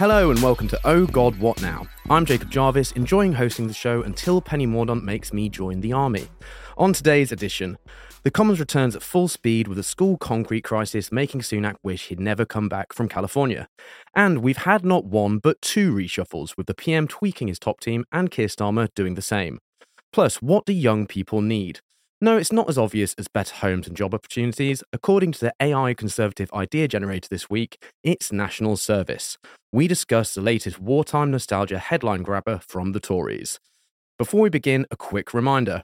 Hello and welcome to Oh God What Now? I'm Jacob Jarvis, enjoying hosting the show until Penny Mordaunt makes me join the army. On today's edition, the Commons returns at full speed with a school concrete crisis making Sunak wish he'd never come back from California. And we've had not one but two reshuffles, with the PM tweaking his top team and Keir Starmer doing the same. Plus, what do young people need? No, it's not as obvious as better homes and job opportunities. According to the AI Conservative Idea Generator this week, it's national service. We discuss the latest wartime nostalgia headline grabber from the Tories. Before we begin, a quick reminder.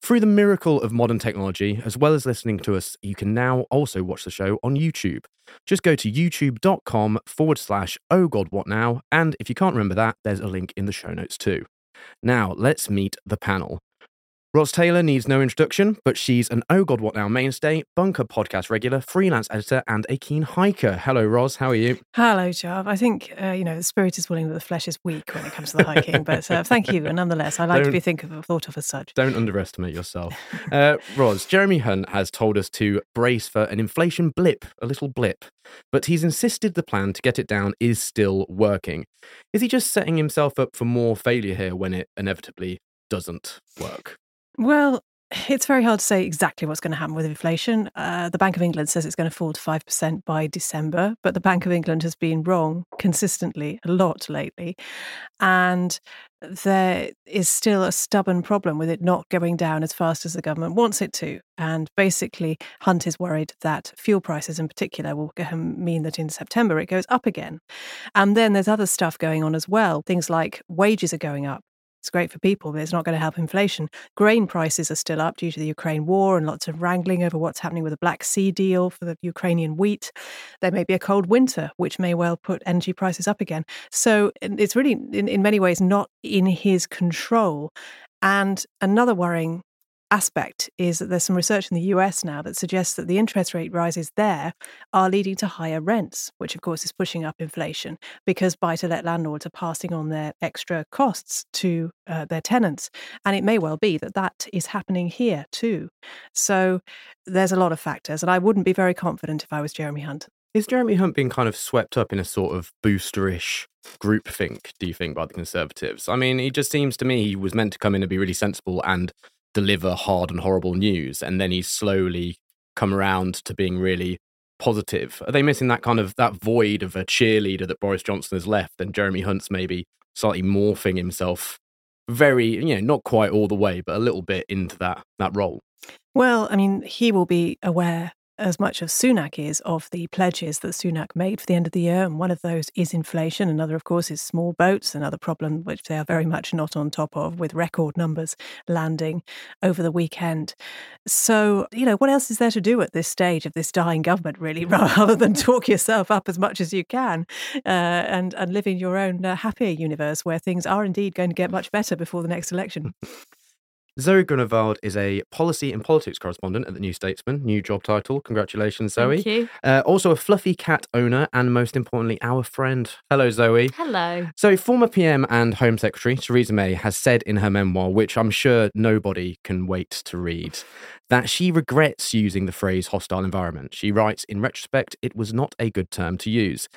Through the miracle of modern technology, as well as listening to us, you can now also watch the show on YouTube. Just go to youtube.com forward slash oh god what now, and if you can't remember that, there's a link in the show notes too. Now, let's meet the panel. Ros Taylor needs no introduction, but she's an Oh God What Now mainstay, Bunker podcast regular, freelance editor, and a keen hiker. Hello, Ros. How are you? Hello, Jav. I think, uh, you know, the spirit is willing, but the flesh is weak when it comes to the hiking. but uh, thank you. And nonetheless, I like to be think of, thought of as such. Don't underestimate yourself. Uh, Ros, Jeremy Hunt has told us to brace for an inflation blip, a little blip. But he's insisted the plan to get it down is still working. Is he just setting himself up for more failure here when it inevitably doesn't work? Well, it's very hard to say exactly what's going to happen with inflation. Uh, the Bank of England says it's going to fall to 5% by December, but the Bank of England has been wrong consistently a lot lately. And there is still a stubborn problem with it not going down as fast as the government wants it to. And basically, Hunt is worried that fuel prices in particular will mean that in September it goes up again. And then there's other stuff going on as well. Things like wages are going up. It's great for people, but it's not going to help inflation. Grain prices are still up due to the Ukraine war and lots of wrangling over what's happening with the Black Sea deal for the Ukrainian wheat. There may be a cold winter, which may well put energy prices up again. So it's really, in, in many ways, not in his control. And another worrying aspect is that there's some research in the US now that suggests that the interest rate rises there are leading to higher rents, which of course is pushing up inflation because buy to let landlords are passing on their extra costs to uh, their tenants. And it may well be that that is happening here too. So there's a lot of factors, and I wouldn't be very confident if I was Jeremy Hunt. Is Jeremy Hunt being kind of swept up in a sort of boosterish groupthink, do you think, by the Conservatives? I mean, he just seems to me he was meant to come in and be really sensible and deliver hard and horrible news, and then he's slowly come around to being really positive. Are they missing that kind of that void of a cheerleader that Boris Johnson has left, and Jeremy Hunt's maybe slightly morphing himself very, you know, not quite all the way, but a little bit into that that role? Well, I mean, he will be aware as much as Sunak is of the pledges that Sunak made for the end of the year. And one of those is inflation. Another, of course, is small boats, another problem which they are very much not on top of, with record numbers landing over the weekend. So, you know, what else is there to do at this stage of this dying government, really, rather than talk yourself up as much as you can uh, and, and live in your own uh, happier universe where things are indeed going to get much better before the next election? Zoe Grünewald is a policy and politics correspondent at the New Statesman. New job title. Congratulations, Zoe. Thank you. Uh, also a fluffy cat owner and most importantly, our friend. Hello, Zoe. Hello. So, former PM and Home Secretary Theresa May has said in her memoir, which I'm sure nobody can wait to read, that she regrets using the phrase hostile environment. She writes, in retrospect, it was not a good term to use.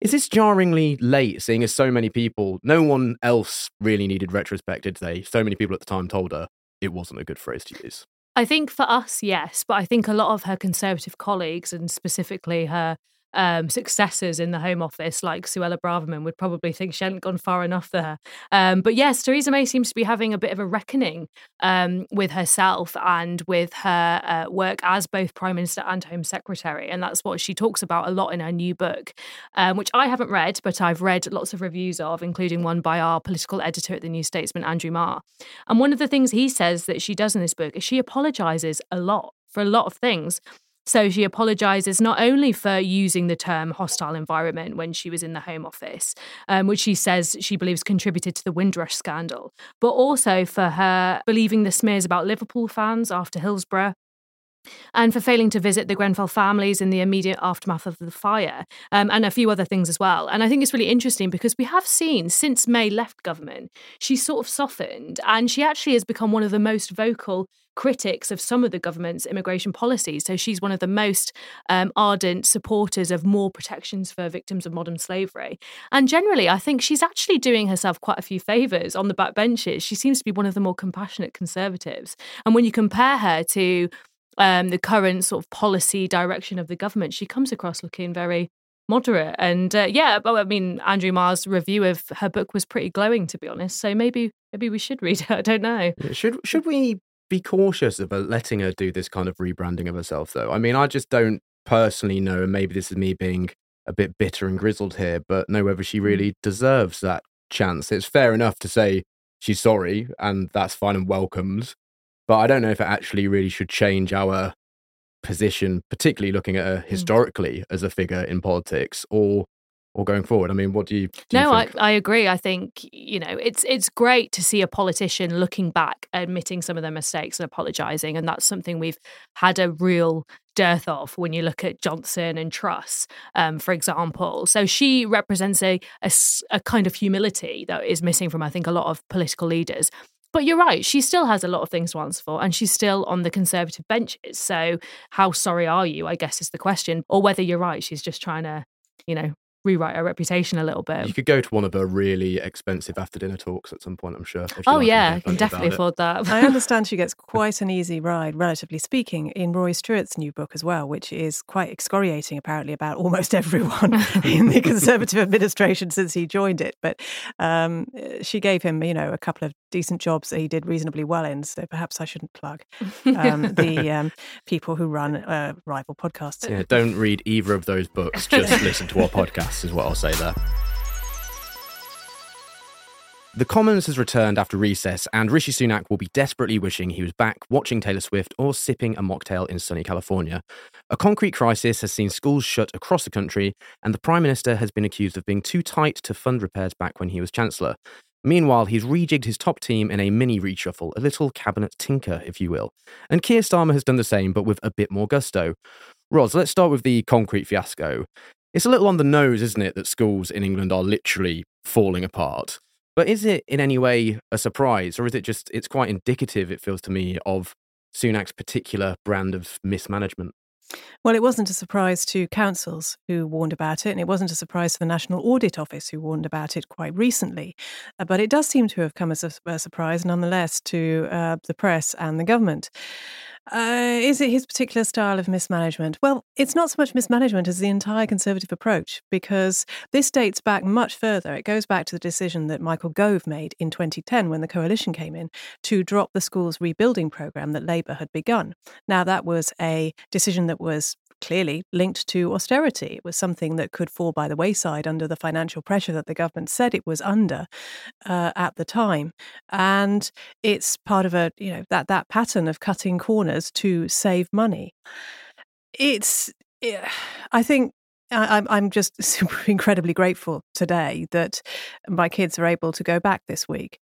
Is this jarringly late, seeing as so many people, no one else really needed retrospect, did they? So many people at the time told her it wasn't a good phrase to use. I think for us, yes, but I think a lot of her conservative colleagues and specifically her um, successors in the Home Office, like Suella Braverman, would probably think she hadn't gone far enough there. Um, but yes, Theresa May seems to be having a bit of a reckoning um, with herself and with her uh, work as both Prime Minister and Home Secretary. And that's what she talks about a lot in her new book, um, which I haven't read, but I've read lots of reviews of, including one by our political editor at the New Statesman, Andrew Marr. And one of the things he says that she does in this book is she apologizes a lot for a lot of things. So she apologises not only for using the term hostile environment when she was in the Home Office, um, which she says she believes contributed to the Windrush scandal, but also for her believing the smears about Liverpool fans after Hillsborough and for failing to visit the Grenfell families in the immediate aftermath of the fire, um, and a few other things as well. And I think it's really interesting because we have seen since May left government, she's sort of softened and she actually has become one of the most vocal critics of some of the government's immigration policies. So she's one of the most um, ardent supporters of more protections for victims of modern slavery. And generally, I think she's actually doing herself quite a few favours on the backbenches. She seems to be one of the more compassionate conservatives. And when you compare her to um, the current sort of policy direction of the government, she comes across looking very moderate. And uh, yeah, but I mean, Andrew Marr's review of her book was pretty glowing, to be honest. So maybe maybe we should read it. I don't know. Should should we be cautious about letting her do this kind of rebranding of herself, though? I mean, I just don't personally know, and maybe this is me being a bit bitter and grizzled here, but know whether she mm. really deserves that chance. It's fair enough to say she's sorry, and that's fine and welcomed. But I don't know if it actually really should change our position, particularly looking at her mm. historically as a figure in politics, or or going forward? I mean, what do you? Do no, you I, I agree. I think you know it's it's great to see a politician looking back, admitting some of their mistakes and apologising, and that's something we've had a real dearth of when you look at Johnson and Truss, um, for example. So she represents a, a, a kind of humility that is missing from I think a lot of political leaders. But you're right, she still has a lot of things to answer for, and she's still on the Conservative benches. So, how sorry are you? I guess is the question. Or whether you're right, she's just trying to, you know, rewrite her reputation a little bit. You could go to one of her really expensive after dinner talks at some point, I'm sure. Oh, yeah, I can definitely afford that. I understand she gets quite an easy ride, relatively speaking, in Rory Stewart's new book as well, which is quite excoriating, apparently, about almost everyone in the Conservative administration since he joined it. But um, she gave him, you know, a couple of decent jobs that he did reasonably well in. So perhaps I shouldn't plug um, the um, people who run uh, rival podcasts. Yeah, don't read either of those books. Just listen to our podcast, is what I'll say there. The Commons has returned after recess, and Rishi Sunak will be desperately wishing he was back watching Taylor Swift or sipping a mocktail in sunny California. A concrete crisis has seen schools shut across the country, and the Prime Minister has been accused of being too tight to fund repairs back when he was Chancellor. Meanwhile, he's rejigged his top team in a mini reshuffle, a little cabinet tinker, if you will. And Keir Starmer has done the same, but with a bit more gusto. Ros, let's start with the concrete fiasco. It's a little on the nose, isn't it, that schools in England are literally falling apart. But is it in any way a surprise, or is it just, it's quite indicative, it feels to me, of Sunak's particular brand of mismanagement? Well, it wasn't a surprise to councils who warned about it, and it wasn't a surprise to the National Audit Office who warned about it quite recently. Uh, but it does seem to have come as a, a surprise, nonetheless, to uh, the press and the government. Uh, is it his particular style of mismanagement? Well, it's not so much mismanagement as the entire Conservative approach, because this dates back much further. It goes back to the decision that Michael Gove made in 2010 when the coalition came in to drop the school's rebuilding programme that Labour had begun. Now, that was a decision that was clearly linked to austerity. It was something that could fall by the wayside under the financial pressure that the government said it was under uh, at the time. And it's part of a, you know, that, that pattern of cutting corners to save money. It's, I think I'm I'm just super incredibly grateful today that my kids are able to go back this week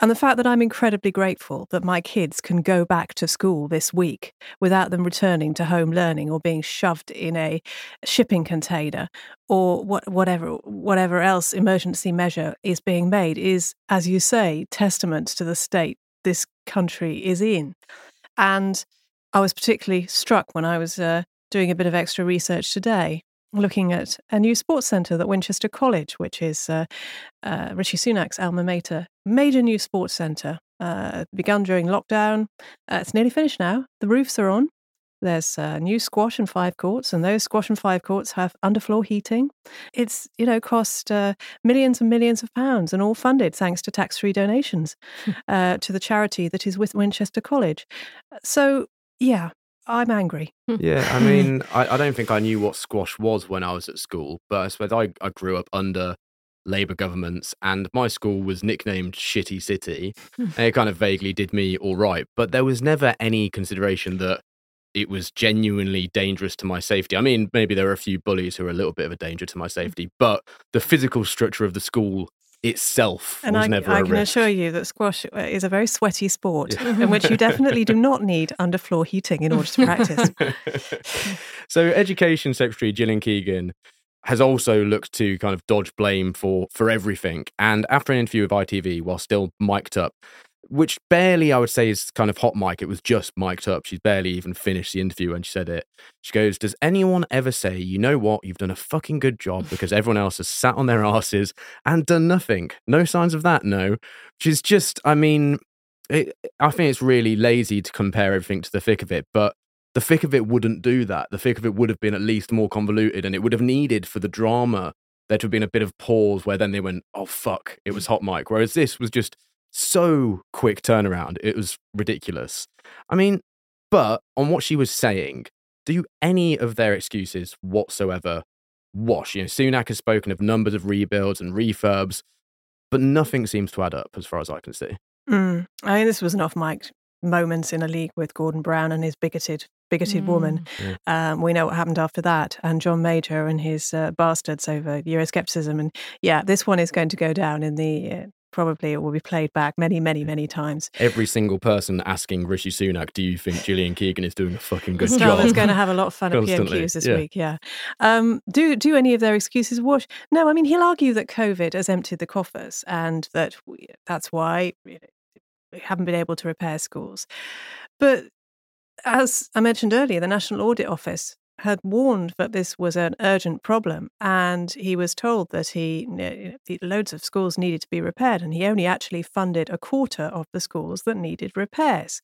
and the fact that I'm incredibly grateful that my kids can go back to school this week without them returning to home learning or being shoved in a shipping container or what, whatever whatever else emergency measure is being made is, as you say, testament to the state this country is in. And I was particularly struck when I was uh, doing a bit of extra research today looking at a new sports centre that Winchester College, which is uh, uh, Rishi Sunak's alma mater, major new sports centre, uh, begun during lockdown. Uh, it's nearly finished now. The roofs are on. There's uh, new squash and fives courts, and those squash and fives courts have underfloor heating. It's you know cost uh, millions and millions of pounds, and all funded thanks to tax-free donations Hmm. uh, to the charity that is with Winchester College. So yeah, I'm angry. Hmm. Yeah, I mean, I, I don't think I knew what squash was when I was at school, but I suppose I, I grew up under Labour governments, and my school was nicknamed Shitty City, hmm. and it kind of vaguely did me all right. But there was never any consideration that it was genuinely dangerous to my safety. I mean, maybe there were a few bullies who were a little bit of a danger to my hmm. safety, but the physical structure of the school itself And was I, never I a can risk. assure you that squash uh, is a very sweaty sport in which you definitely do not need underfloor heating in order to practice. so, Education Secretary Gillian Keegan has also looked to kind of dodge blame for for everything. And after an interview with ITV, while still mic'd up, which barely I would say is kind of hot mic, it was just mic'd up. She's barely even finished the interview when she said it. She goes, "Does anyone ever say, you know what, you've done a fucking good job because everyone else has sat on their asses and done nothing? No signs of that, no." Which is just, I mean. It, I think it's really lazy to compare everything to the thick of it, but the thick of it wouldn't do that. The thick of it would have been at least more convoluted, and it would have needed for the drama there to have been a bit of pause where then they went, "Oh fuck, it was hot mic." Whereas this was just so quick turnaround, it was ridiculous. I mean, but on what she was saying, do any of their excuses whatsoever wash? You know, Sunak has spoken of numbers of rebuilds and refurbs, but nothing seems to add up as far as I can see. Mm. I mean, this was an off mic moment in a league with Gordon Brown and his bigoted, bigoted woman. Um, we know what happened after that, and John Major and his uh, bastards over Euroscepticism. And yeah, this one is going to go down in the. Probably it will be played back many, many, many times. Every single person asking Rishi Sunak, "Do you think Gillian Keegan is doing a fucking good job?" going to have a lot of fun at PMQs this yeah. week. Yeah. Um, do do any of their excuses wash? No. I mean, he'll argue that COVID has emptied the coffers and that we, that's why we haven't been able to repair schools. But as I mentioned earlier, the National Audit Office had warned that this was an urgent problem, and he was told that he you know, loads of schools needed to be repaired, and he only actually funded a quarter of the schools that needed repairs.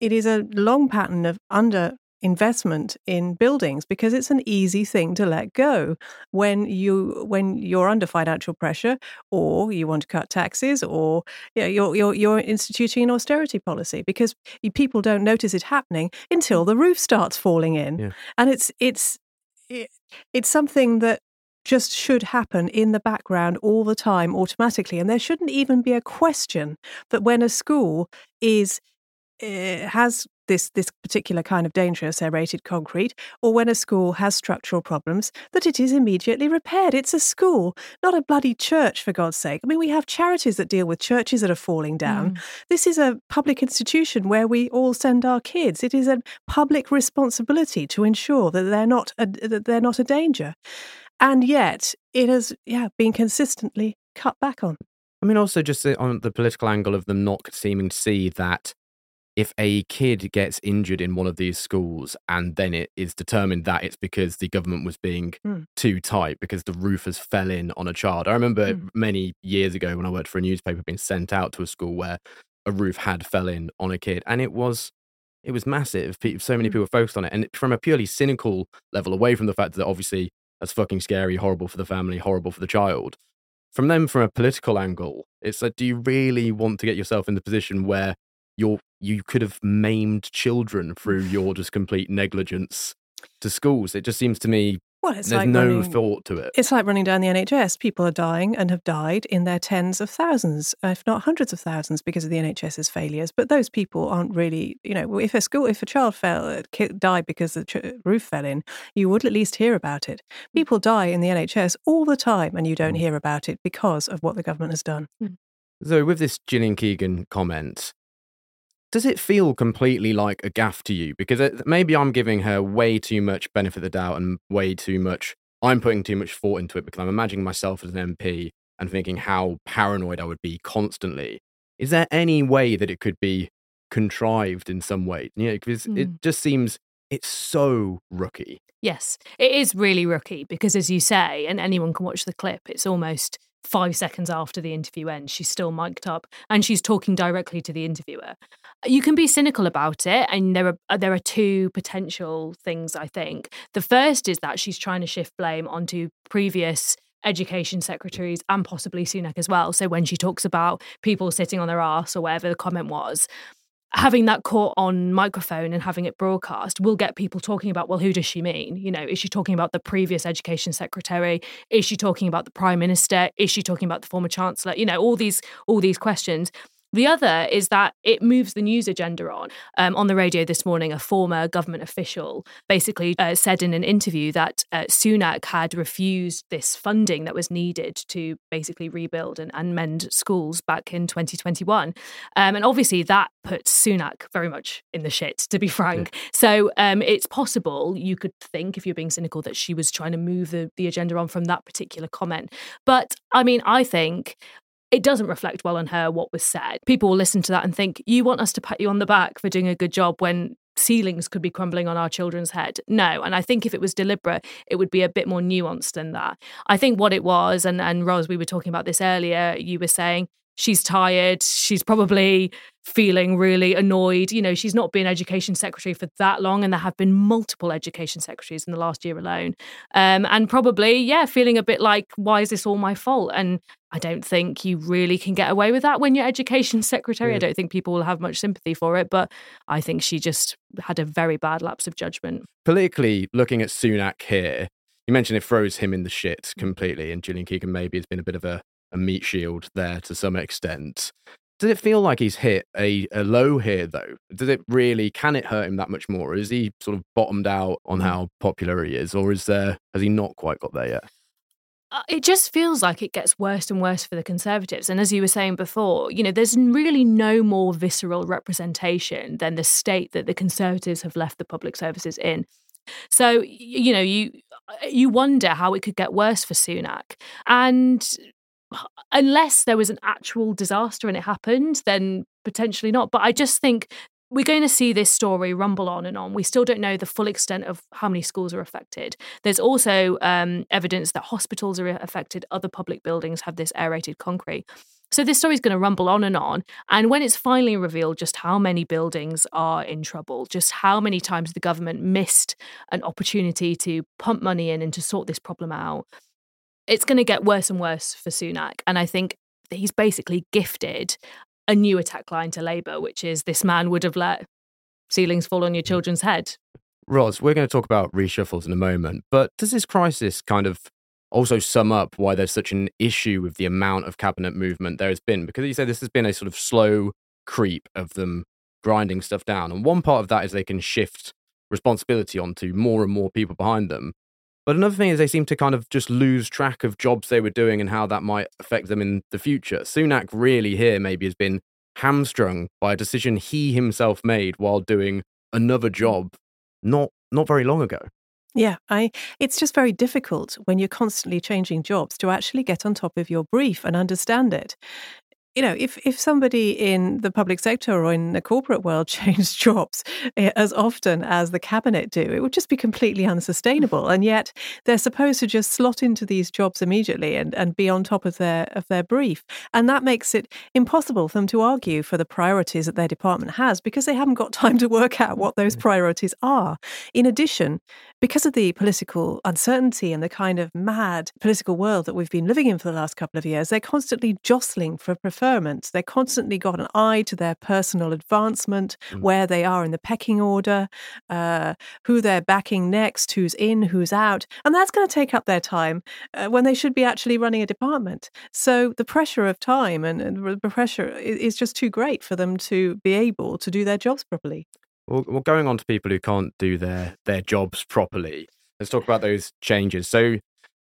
It is a long pattern of under investment in buildings because it's an easy thing to let go. When you when you're under financial pressure or you want to cut taxes or you know, you're, you're you're instituting an austerity policy because people don't notice it happening until the roof starts falling in. Yeah. and it's it's it, it's something that just should happen in the background all the time automatically. And there shouldn't even be a question that when a school is uh, has this this particular kind of dangerous aerated concrete, or when a school has structural problems, that it is immediately repaired. It's a school, not a bloody church, for God's sake. I mean, we have charities that deal with churches that are falling down. Mm. This is a public institution where we all send our kids. It is a public responsibility to ensure that they're not a, that they're not a danger, and yet it has yeah been consistently cut back on. I mean, also just uh, on the political angle of them not seeming to see that if a kid gets injured in one of these schools and then it is determined that it's because the government was being Mm. too tight because the roof has fell in on a child. I remember Mm. many years ago when I worked for a newspaper being sent out to a school where a roof had fell in on a kid and it was it was massive. So many Mm. people focused on it. And from a purely cynical level, away from the fact that obviously that's fucking scary, horrible for the family, horrible for the child from them from a political angle it's like do you really want to get yourself in the position where you're you could have maimed children through your just complete negligence to schools it just seems to me Well, it's there's like no running, thought to it It's like running down the NHS. People are dying and have died in their tens of thousands, if not hundreds of thousands, because of the NHS's failures. But those people aren't really, you know, if a school, if a child fell, uh, died because the ch- roof fell in, you would at least hear about it. Mm. People die in the NHS all the time, and you don't mm. hear about it because of what the government has done. Mm. so with this gillian keegan comment does it feel completely like a gaffe to you? Because it, maybe i'm giving her way too much benefit of the doubt and way too much i'm putting too much thought into it because i'm imagining myself as an mp and thinking how paranoid i would be constantly. Is there any way that it could be contrived in some way? You know because it Mm. just seems it's so rookie. Yes, it is really rookie because, as you say, and anyone can watch the clip, it's almost five seconds after the interview ends. She's still mic'd up and she's talking directly to the interviewer. You can be cynical about it, and there are uh, there are two potential things I think. The first is that she's trying to shift blame onto previous education secretaries and possibly Sunak as well. So when she talks about people sitting on their ass or whatever the comment was, having that caught on microphone and having it broadcast will get people talking about well who does she mean? You know is she talking about the previous education secretary? Is she talking about the prime minister? Is she talking about the former chancellor? You know all these all these questions the other is that it moves the news agenda on. Um, on the radio this morning, a former government official basically uh, said in an interview that uh, Sunak had refused this funding that was needed to basically rebuild and, and mend schools back in 2021. Um, and obviously, that puts Sunak very much in the shit, to be frank. Yeah. So um, it's possible you could think, if you're being cynical, that she was trying to move the, the agenda on from that particular comment. But I mean, I think it doesn't reflect well on her what was said. People will listen to that and think, you want us to pat you on the back for doing a good job when ceilings could be crumbling on our children's head. No. And I think if it was deliberate, it would be a bit more nuanced than that. I think what it was, and, and Ros, we were talking about this earlier, you were saying she's tired. She's probably feeling really annoyed. You know, she's not been education secretary for that long, and there have been multiple education secretaries in the last year alone. Um, and probably, yeah, feeling a bit like, why is this all my fault? And I don't think you really can get away with that when you're education secretary. Yeah. I don't think people will have much sympathy for it, but I think she just had a very bad lapse of judgment. Politically, looking at Sunak here, you mentioned it throws him in the shit completely, and Gillian Keegan maybe has been a bit of a a meat shield there to some extent. Does it feel like he's hit a, a low here, though? Does it really, can it hurt him that much more? Is he sort of bottomed out on how popular he is, or is there, has he not quite got there yet? Uh, it just feels like it gets worse and worse for the Conservatives. And as you were saying before, you know, there's really no more visceral representation than the state that the Conservatives have left the public services in. So, you know, you you wonder how it could get worse for Sunak. And unless there was an actual disaster and it happened, then potentially not. But I just think we're going to see this story rumble on and on. We still don't know the full extent of how many schools are affected. There's also um, evidence that hospitals are affected, other public buildings have this aerated concrete. So this story is going to rumble on and on. And when it's finally revealed just how many buildings are in trouble, just how many times the government missed an opportunity to pump money in and to sort this problem out, it's going to get worse and worse for Sunak. And I think he's basically gifted a new attack line to Labour, which is this man would have let ceilings fall on your hmm. children's head. Ros, we're going to talk about reshuffles in a moment, but does this crisis kind of also sum up why there's such an issue with the amount of cabinet movement there has been? Because you say this has been a sort of slow creep of them grinding stuff down. And one part of that is they can shift responsibility onto more and more people behind them. But another thing is they seem to kind of just lose track of jobs they were doing and how that might affect them in the future. Sunak really here maybe has been hamstrung by a decision he himself made while doing another job not not very long ago. Yeah, I it's just very difficult when you're constantly changing jobs to actually get on top of your brief and understand it you know, if, if somebody in the public sector or in the corporate world changed jobs eh, as often as the cabinet do, it would just be completely unsustainable. And yet they're supposed to just slot into these jobs immediately and, and be on top of their of their brief. And that makes it impossible for them to argue for the priorities that their department has because they haven't got time to work out what those priorities are. In addition, because of the political uncertainty and the kind of mad political world that we've been living in for the last couple of years, they're constantly jostling for preferred preferment. They're constantly got an eye to their personal advancement, mm. where they are in the pecking order, uh, who they're backing next, who's in, who's out. And that's going to take up their time uh, when they should be actually running a department. So the pressure of time and, and the pressure is, is just too great for them to be able to do their jobs properly. Well, well, going on to people who can't do their their jobs properly, let's talk about those changes. So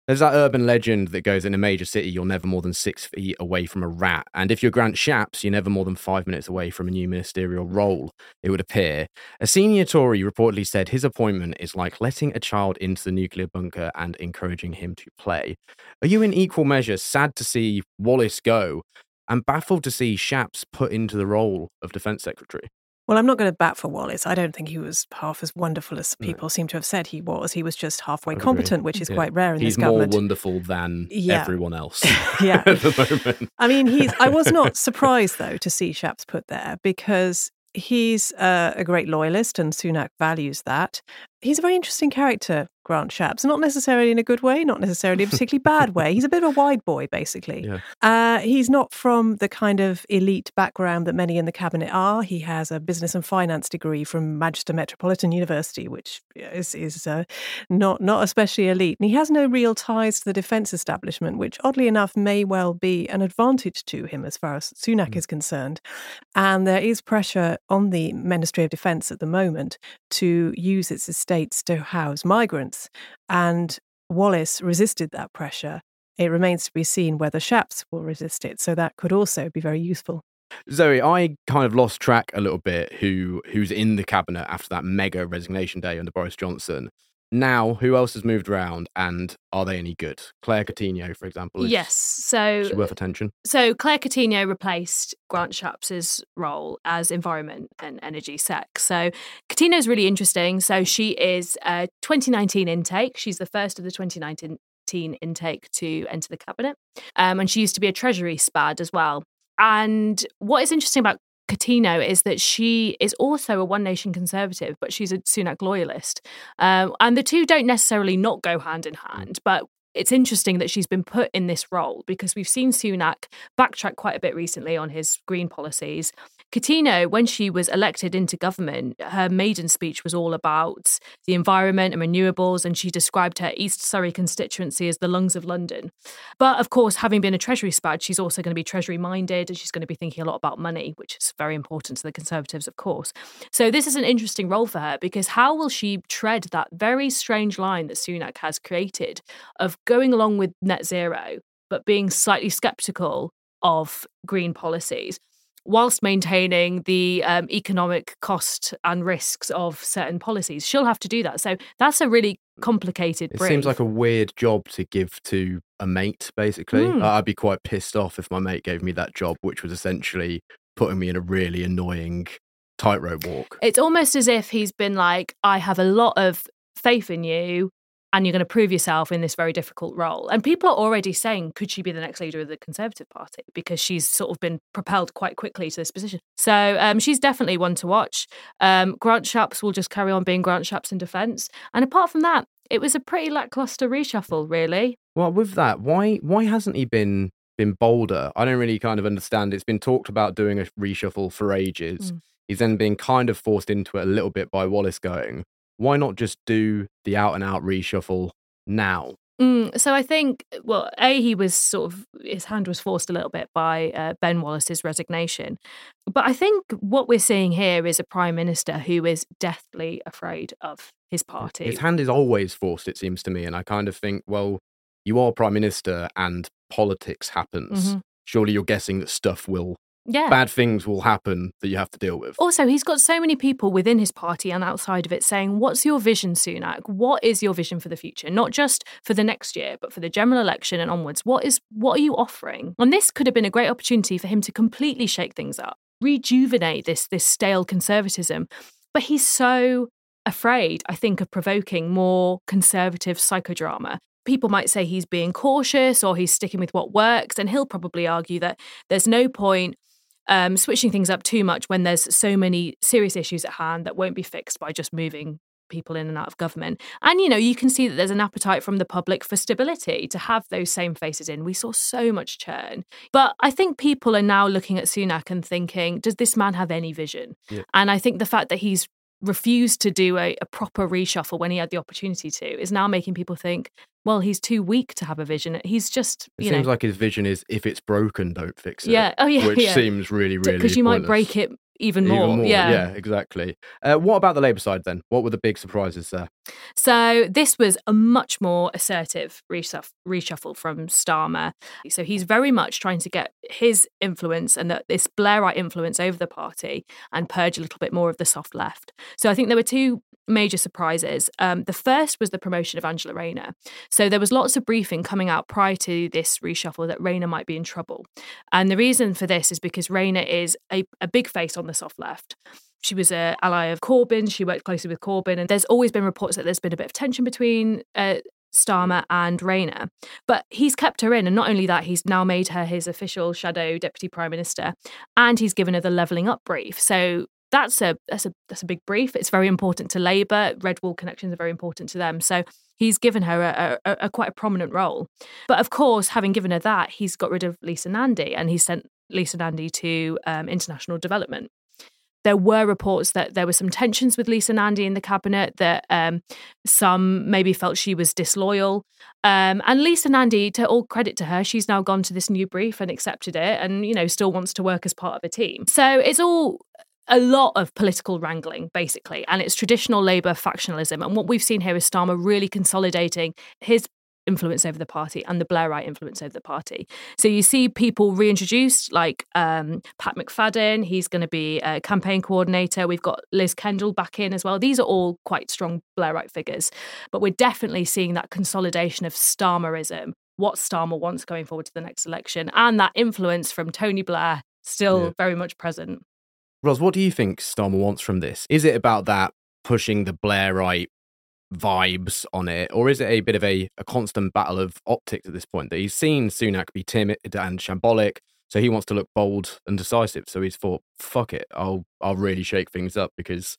there's that urban legend that goes in a major city, you're never more than six feet away from a rat. And if you're Grant Shapps, you're never more than five minutes away from a new ministerial role, it would appear. A senior Tory reportedly said his appointment is like letting a child into the nuclear bunker and encouraging him to play. Are you in equal measure sad to see Wallace go and baffled to see Shapps put into the role of Defence Secretary? Well, I'm not going to bat for Wallace. I don't think he was half as wonderful as people no. seem to have said he was. He was just halfway competent, which is yeah. quite rare in he's this government. He's more wonderful than yeah. everyone else. yeah. at the moment. I mean, he's. I was not surprised though to see Shapps put there because he's uh, a great loyalist, and Sunak values that. He's a very interesting character, Grant Shapps. Not necessarily in a good way, not necessarily in a particularly bad way. He's a bit of a wide boy, basically. Yeah. Uh, he's not from the kind of elite background that many in the cabinet are. He has a business and finance degree from Manchester Metropolitan University, which is, is uh, not, not especially elite. And he has no real ties to the defence establishment, which oddly enough may well be an advantage to him as far as Sunak mm. is concerned. And there is pressure on the Ministry of Defence at the moment to use its estates to house migrants. And Wallace resisted that pressure. It remains to be seen whether Shapps will resist it. So that could also be very useful. Zoe, I kind of lost track a little bit who who's in the cabinet after that mega resignation day under Boris Johnson. Now, who else has moved around and are they any good? Claire Coutinho, for example. Is, yes. So worth attention. So Claire Coutinho replaced Grant Shapps's role as environment and energy sec. So Coutinho is really interesting. So she is a 2019 intake. She's the first of the 2019 intake to enter the cabinet. Um, and she used to be a Treasury SPAD as well. And what is interesting about Coutinho is that she is also a One Nation conservative, but she's a Sunak loyalist. Um, and the two don't necessarily not go hand in hand, but it's interesting that she's been put in this role because we've seen Sunak backtrack quite a bit recently on his green policies. Coutinho, when she was elected into government, her maiden speech was all about the environment and renewables, and she described her East Surrey constituency as the lungs of London. But of course, having been a Treasury spad, she's also going to be Treasury minded and she's going to be thinking a lot about money, which is very important to the Conservatives, of course. So this is an interesting role for her because how will she tread that very strange line that Sunak has created of going along with net zero, but being slightly skeptical of green policies? Whilst maintaining the um, economic cost and risks of certain policies. She'll have to do that. So that's a really complicated. It seems like a weird job to give to a mate. Basically, mm. I'd be quite pissed off if my mate gave me that job, which was essentially putting me in a really annoying tightrope walk. It's almost as if he's been like, I have a lot of faith in you and you're going to prove yourself in this very difficult role. And people are already saying, could she be the next leader of the Conservative Party? Because she's sort of been propelled quite quickly to this position. So um, she's definitely one to watch. Um, Grant Shapps will just carry on being Grant Shapps in defence. And apart from that, it was a pretty lackluster reshuffle, really. Well, with that, why why hasn't he been been bolder? I don't really kind of understand. It's been talked about doing a reshuffle for ages. Mm. He's then being kind of forced into it a little bit by Wallace going, why not just do the out and out reshuffle now? Mm, so I think, well, a he was sort of his hand was forced a little bit by uh, Ben Wallace's resignation, but I think what we're seeing here is a prime minister who is deathly afraid of his party. His hand is always forced, it seems to me, and I kind of think, well, you are prime minister and politics happens. Mm-hmm. Surely you're guessing that stuff will yeah. bad things will happen that you have to deal with. Also, he's got so many people within his party and outside of it saying, What's your vision, Sunak? What is your vision for the future? Not just for the next year, but for the general election and onwards. What is what are you offering? And this could have been a great opportunity for him to completely shake things up, rejuvenate this this stale conservatism. But he's so afraid, I think, of provoking more conservative psychodrama people might say he's being cautious or he's sticking with what works. And he'll probably argue that there's no point um, switching things up too much when there's so many serious issues at hand that won't be fixed by just moving people in and out of government. And, you know, you can see that there's an appetite from the public for stability to have those same faces in. We saw so much churn. But I think people are now looking at Sunak and thinking, does this man have any vision? Yeah. And I think the fact that he's refused to do a, a, proper reshuffle when he had the opportunity to is now making people think, well, he's too weak to have a vision. He's just. it seems know, like his vision is if it's broken, don't fix it. Yeah. Oh, yeah. Which yeah. seems really, really. Because you might break it even more. Even more. Yeah. Yeah, exactly. Uh, what about the Labour side then? What were the big surprises there? So this was a much more assertive reshuffle from Starmer. So he's very much trying to get his influence and that this Blairite influence over the party and purge a little bit more of the soft left. So I think there were two major surprises. Um, the first was the promotion of Angela Rayner. So there was lots of briefing coming out prior to this reshuffle that Rayner might be in trouble. And the reason for this is because Rayner is a, a big face on the soft left. She was an ally of Corbyn. She worked closely with Corbyn. And there's always been reports that there's been a bit of tension between uh, Starmer and Rayner. But he's kept her in. And not only that, he's now made her his official shadow deputy prime minister and he's given her the levelling up brief. So that's a that's a that's a big brief. It's very important to Labour. Red Wall connections are very important to them. So he's given her a, a, a, quite a prominent role. But of course, having given her that, he's got rid of Lisa Nandy and he sent Lisa Nandy to um, international development there were reports that there were some tensions with Lisa Nandy in the cabinet, that um, some maybe felt she was disloyal. Um, and Lisa Nandy, to all credit to her, she's now gone to this new brief and accepted it and, you know, still wants to work as part of a team. So it's all a lot of political wrangling, basically, and it's traditional Labour factionalism. And what we've seen here is Starmer really consolidating his influence over the party and the Blairite influence over the party. So you see people reintroduced, like um, Pat McFadden, he's going to be a campaign coordinator. We've got Liz Kendall back in as well. These are all quite strong Blairite figures. But we're definitely seeing that consolidation of Starmerism, what Starmer wants going forward to the next election, and that influence from Tony Blair still yeah. very much present. Ros, what do you think Starmer wants from this? Is it about that pushing the Blairite vibes on it, or is it a bit of a, a constant battle of optics at this point? That he's seen Sunak be timid and shambolic, so he wants to look bold and decisive. So he's thought, "Fuck it, I'll I'll really shake things up because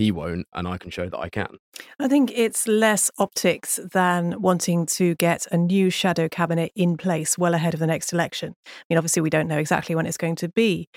he won't, and I can show that I can." I think it's less optics than wanting to get a new shadow cabinet in place well ahead of the next election. I mean, obviously, we don't know exactly when it's going to be,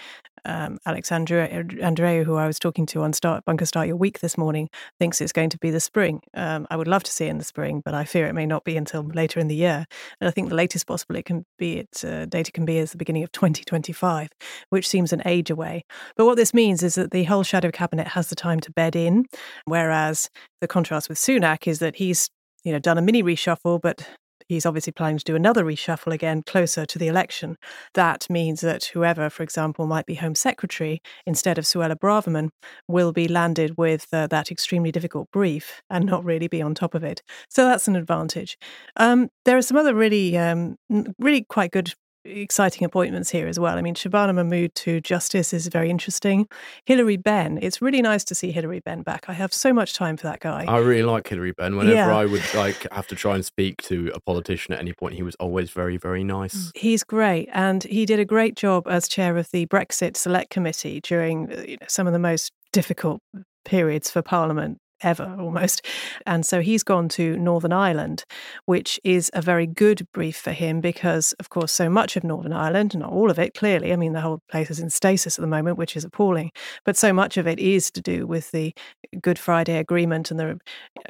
um, Alexandra Andreou, who I was talking to on Start Bunker Start Your Week this morning, thinks it's going to be the spring. Um, I would love to see it in the spring, but I fear it may not be until later in the year. And I think the latest possible it can be, it uh, data can be is the beginning of 2025, which seems an age away. But what this means is that the whole shadow cabinet has the time to bed in, whereas the contrast with Sunak is that he's you know done a mini reshuffle, but he's obviously planning to do another reshuffle again closer to the election. That means that whoever, for example, might be Home Secretary instead of Suella Braverman will be landed with uh, that extremely difficult brief and not really be on top of it. So that's an advantage. Um, there are some other really, um, really quite good exciting appointments here as well. I mean, Shabana Mahmood to Justice is very interesting. Hilary Benn, it's really nice to see Hilary Benn back. I have so much time for that guy. I really like Hilary Benn. Whenever yeah. I would like have to try and speak to a politician at any point, he was always very, very nice. Mm. He's great, and he did a great job as chair of the Brexit Select Committee during uh, you know, some of the most difficult periods for Parliament ever almost. And so he's gone to Northern Ireland, which is a very good brief for him because, of course, so much of Northern Ireland, not all of it, clearly, I mean, the whole place is in stasis at the moment, which is appalling, but so much of it is to do with the Good Friday Agreement and the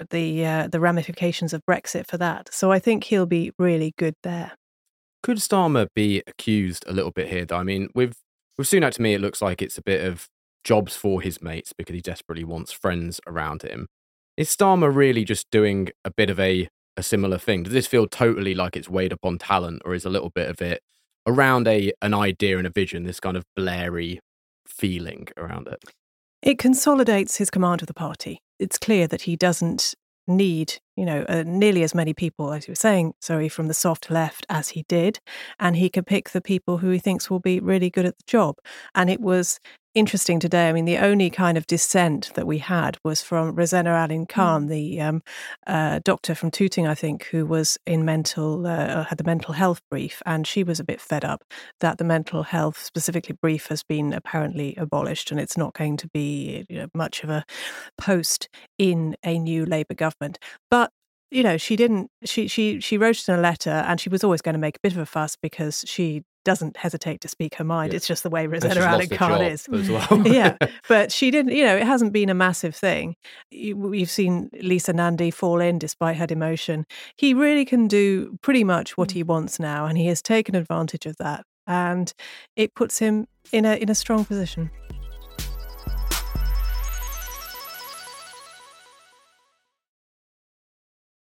the uh, the ramifications of Brexit for that. So I think he'll be really good there. Could Starmer be accused a little bit here? Though I mean, with with Sunak, to me, it looks like it's a bit of jobs for his mates because he desperately wants friends around him. Is Starmer really just doing a bit of a, a similar thing? Does this feel totally like it's weighed upon talent, or is a little bit of it around a an idea and a vision, this kind of blairy feeling around it? It consolidates his command of the party. It's clear that he doesn't need, you know, uh, nearly as many people, as you were saying, sorry, from the soft left as he did. And he can pick the people who he thinks will be really good at the job. And it was interesting today. I mean, the only kind of dissent that we had was from Rosena Allin Khan, mm. the um, uh, doctor from Tooting, I think, who was in mental, uh, had the mental health brief, and she was a bit fed up that the mental health specifically brief has been apparently abolished and it's not going to be you know, much of a post in a new Labour government. But you know, she didn't. She she she wrote it in a letter, and she was always going to make a bit of a fuss because she doesn't hesitate to speak her mind. Yeah. It's just the way Rosena Allin Khan is. Well. yeah, but she didn't. You know, it hasn't been a massive thing. You, you've seen Lisa Nandy fall in despite her demotion. He really can do pretty much what mm. he wants now, and he has taken advantage of that, and it puts him in a in a strong position.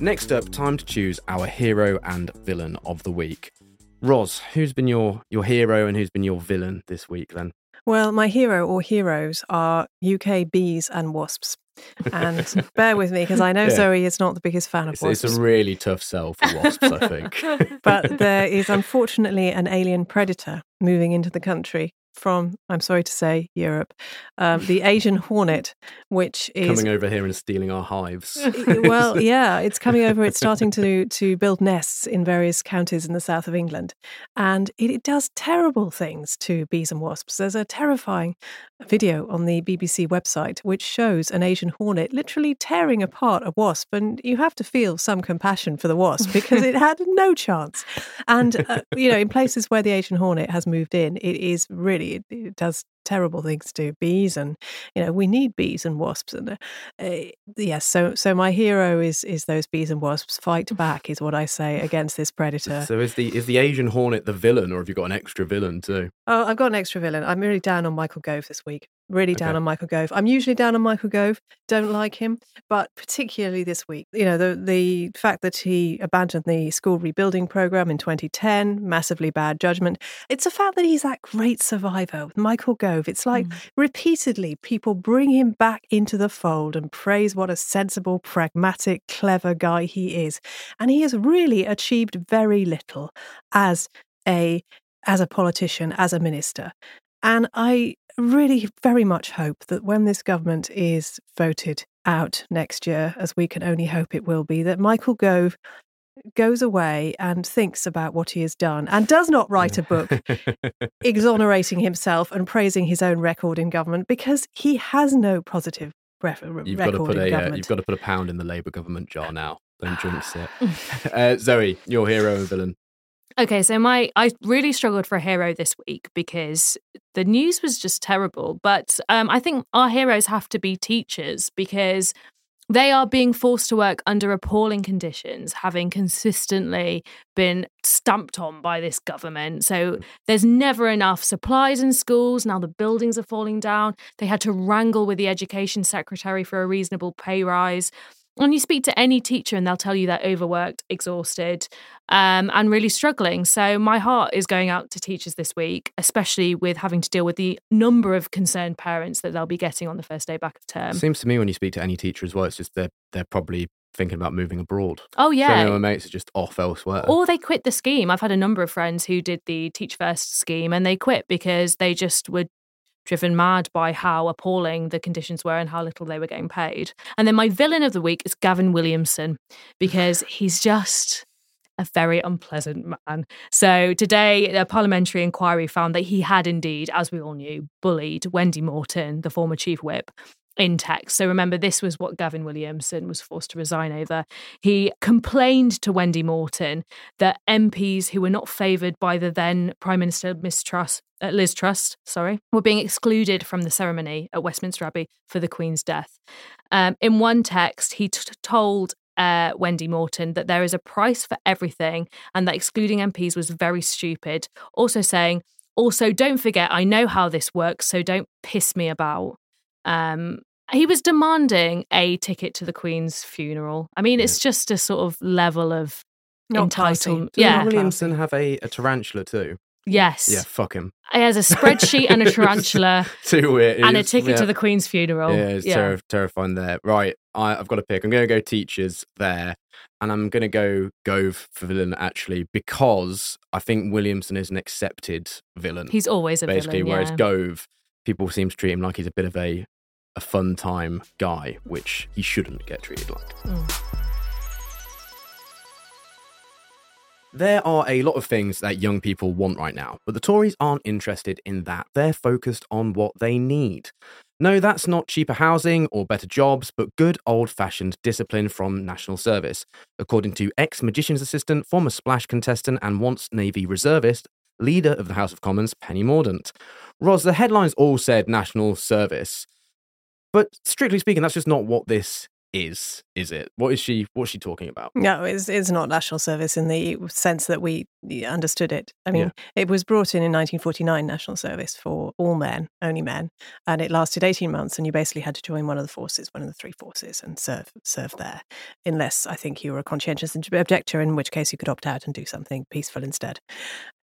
Next up, time to choose our hero and villain of the week. Ros, who's been your your hero and who's been your villain this week then? Well, my hero or heroes are UK bees and wasps. And bear with me because I know Yeah. Zoe is not the biggest fan of It's, wasps. it's a really tough sell for wasps, I think. but there is unfortunately an alien predator moving into the country from, I'm sorry to say, Europe. Um, the Asian hornet, which is Coming over here and stealing our hives. well, yeah, it's coming over. It's starting to to build nests in various counties in the south of England, and it, it does terrible things to bees and wasps. There's a terrifying video on the BBC website which shows an Asian hornet literally tearing apart a wasp, and you have to feel some compassion for the wasp because it had no chance. And uh, you know, in places where the Asian hornet has moved in, it is really it, it does terrible things to do. bees and you know we need bees and wasps and uh, uh, yes so so my hero is is those bees and wasps fight back is what i say against this predator So is the is the Asian hornet the villain, or have you got an extra villain too? oh i've got an extra villain i'm really down on michael gove this week really down Okay. on michael gove. I'm usually down on michael gove don't like him but particularly this week you know the the fact that he abandoned the school rebuilding program in 2010 massively bad judgment. It's the fact that he's that great survivor with michael gove. It's like mm. repeatedly people bring him back into the fold and praise what a sensible pragmatic clever guy he is. And he has really achieved very little as a as a politician as a minister. And i really very much hope that when this government is voted out next year as we can only hope it will be that michael gove goes away and thinks about what he has done and does not write a book exonerating himself and praising his own record in government because he has no positive ref- You've got record to put in a uh, government. you've got to put a pound in the Labour government jar now. Don't jinx it. Uh, Zoe, your hero and villain. Okay, so my I really struggled for a hero this week because the news was just terrible. But um, I think our heroes have to be teachers because they are being forced to work under appalling conditions, having consistently been stamped on by this government. So there's never enough supplies in schools. Now the buildings are falling down. They had to wrangle with the education secretary for a reasonable pay rise. And you speak to any teacher, and they'll tell you they're overworked, exhausted, um, and really struggling. So, my heart is going out to teachers this week, especially with having to deal with the number of concerned parents that they'll be getting on the first day back of term. Seems to me when you speak to any teacher as well, it's just they're they're probably thinking about moving abroad. Oh, yeah. of my mates are just off elsewhere. Or they quit the scheme. I've had a number of friends who did the Teach First scheme and they quit because they just were driven mad by how appalling the conditions were and how little they were getting paid. And then my villain of the week is Gavin Williamson because he's just a very unpleasant man. So today, a parliamentary inquiry found that he had indeed, as we all knew, bullied Wendy Morton, the former chief whip. In text. So remember, this was what Gavin Williamson was forced to resign over. He complained to Wendy Morton that MPs who were not favoured by the then Prime Minister Miss Truss, uh, Liz Truss, sorry, were being excluded from the ceremony at Westminster Abbey for the Queen's death. Um, in one text, he t- told uh, Wendy Morton that there is a price for everything and that excluding MPs was very stupid. Also saying, also, don't forget, I know how this works, so don't piss me about. Um, he was demanding a ticket to the Queen's funeral. I mean, it's just a sort of level of Not entitlement. Doesn't Yeah. Williamson have a, a tarantula too? Yes. Yeah, fuck him. He has a spreadsheet and a tarantula Too weird. and a ticket yeah. to the Queen's funeral. Yeah, it's terri- terrifying there. Right, I, I've got to pick. I'm going to go teachers there, and I'm going to go Gove for villain actually because I think Williamson is an accepted villain. He's always a villain. basically, villain. whereas yeah. Gove, people seem to treat him like he's a bit of a a fun time guy, which he shouldn't get treated like. Mm. There are a lot of things that young people want right now, but the Tories aren't interested in that. They're focused on what they need. No, that's not cheaper housing or better jobs, but good old fashioned discipline from national service. According to ex magician's assistant, former Splash contestant, and once Navy reservist, leader of the House of Commons, Penny Mordaunt. Ros, the headlines all said national service, but strictly speaking, that's just not what this is, is it? What is she? What's she talking about? No, it's it's not national service in the sense that we understood it. I mean, yeah. it was brought in in 1949, national service for all men, only men, and it lasted 18 months. And you basically had to join one of the forces, one of the three forces, and serve serve there, unless I think you were a conscientious objector, in which case you could opt out and do something peaceful instead.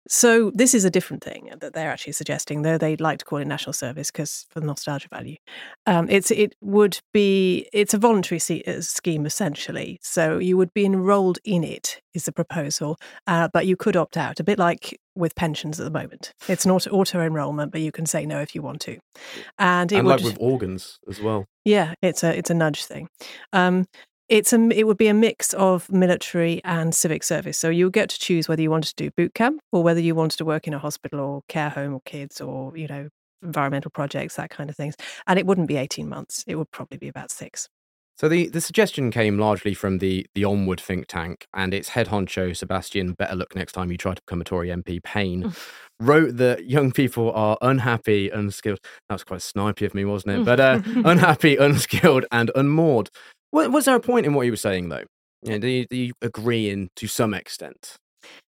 So this is a different thing that they're actually suggesting, though they'd like to call it national service because for the nostalgia value. Um, it's it would be it's a voluntary uh, scheme essentially. So you would be enrolled in it is the proposal, uh, but you could opt out, a bit like with pensions at the moment. It's an auto, auto enrollment, but you can say no if you want to. And it and would, like with organs as well. Yeah, it's a it's a nudge thing. Um, it's a it would be a mix of military and civic service. So you'll get to choose whether you wanted to do boot camp or whether you wanted to work in a hospital or care home or kids or you know environmental projects that kind of things. And it wouldn't be eighteen months. It would probably be about six. So the, the suggestion came largely from the the Onward think tank, and its head honcho Sebastian, better look next time you try to become a Tory MP, Payne, wrote that young people are unhappy, unskilled. That was quite snipey of me, wasn't it? But uh, unhappy, unskilled, and unmoored. Was there a point in what you were saying, though? Yeah, do, you, do you agree in to some extent?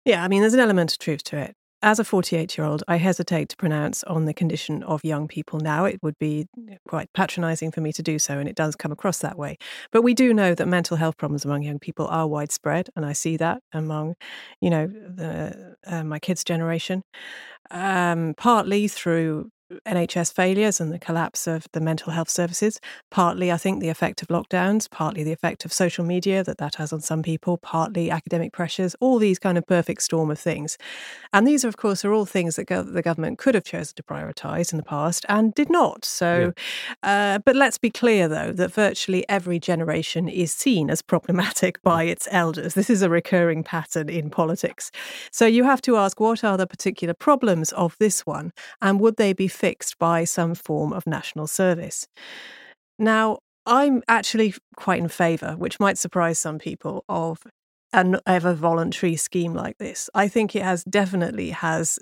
Yeah, I mean, there's an element of truth to it. As a 48 year old, I hesitate to pronounce on the condition of young people now. It would be quite patronizing for me to do so, and it does come across that way. But we do know that mental health problems among young people are widespread, and I see that among, you know, the, uh, my kids' generation, um, partly through NHS failures and the collapse of the mental health services. Partly, I think, the effect of lockdowns, partly the effect of social media that that has on some people, partly academic pressures, all these kind of perfect storm of things. And these, are, of course, are all things that go- the government could have chosen to prioritise in the past and did not. So, yeah. uh, but let's be clear, though, that virtually every generation is seen as problematic by its elders. This is a recurring pattern in politics. So you have to ask what are the particular problems of this one and would they be fixed by some form of national service. Now, I'm actually quite in favour, which might surprise some people, of an ever voluntary scheme like this. I think it has definitely has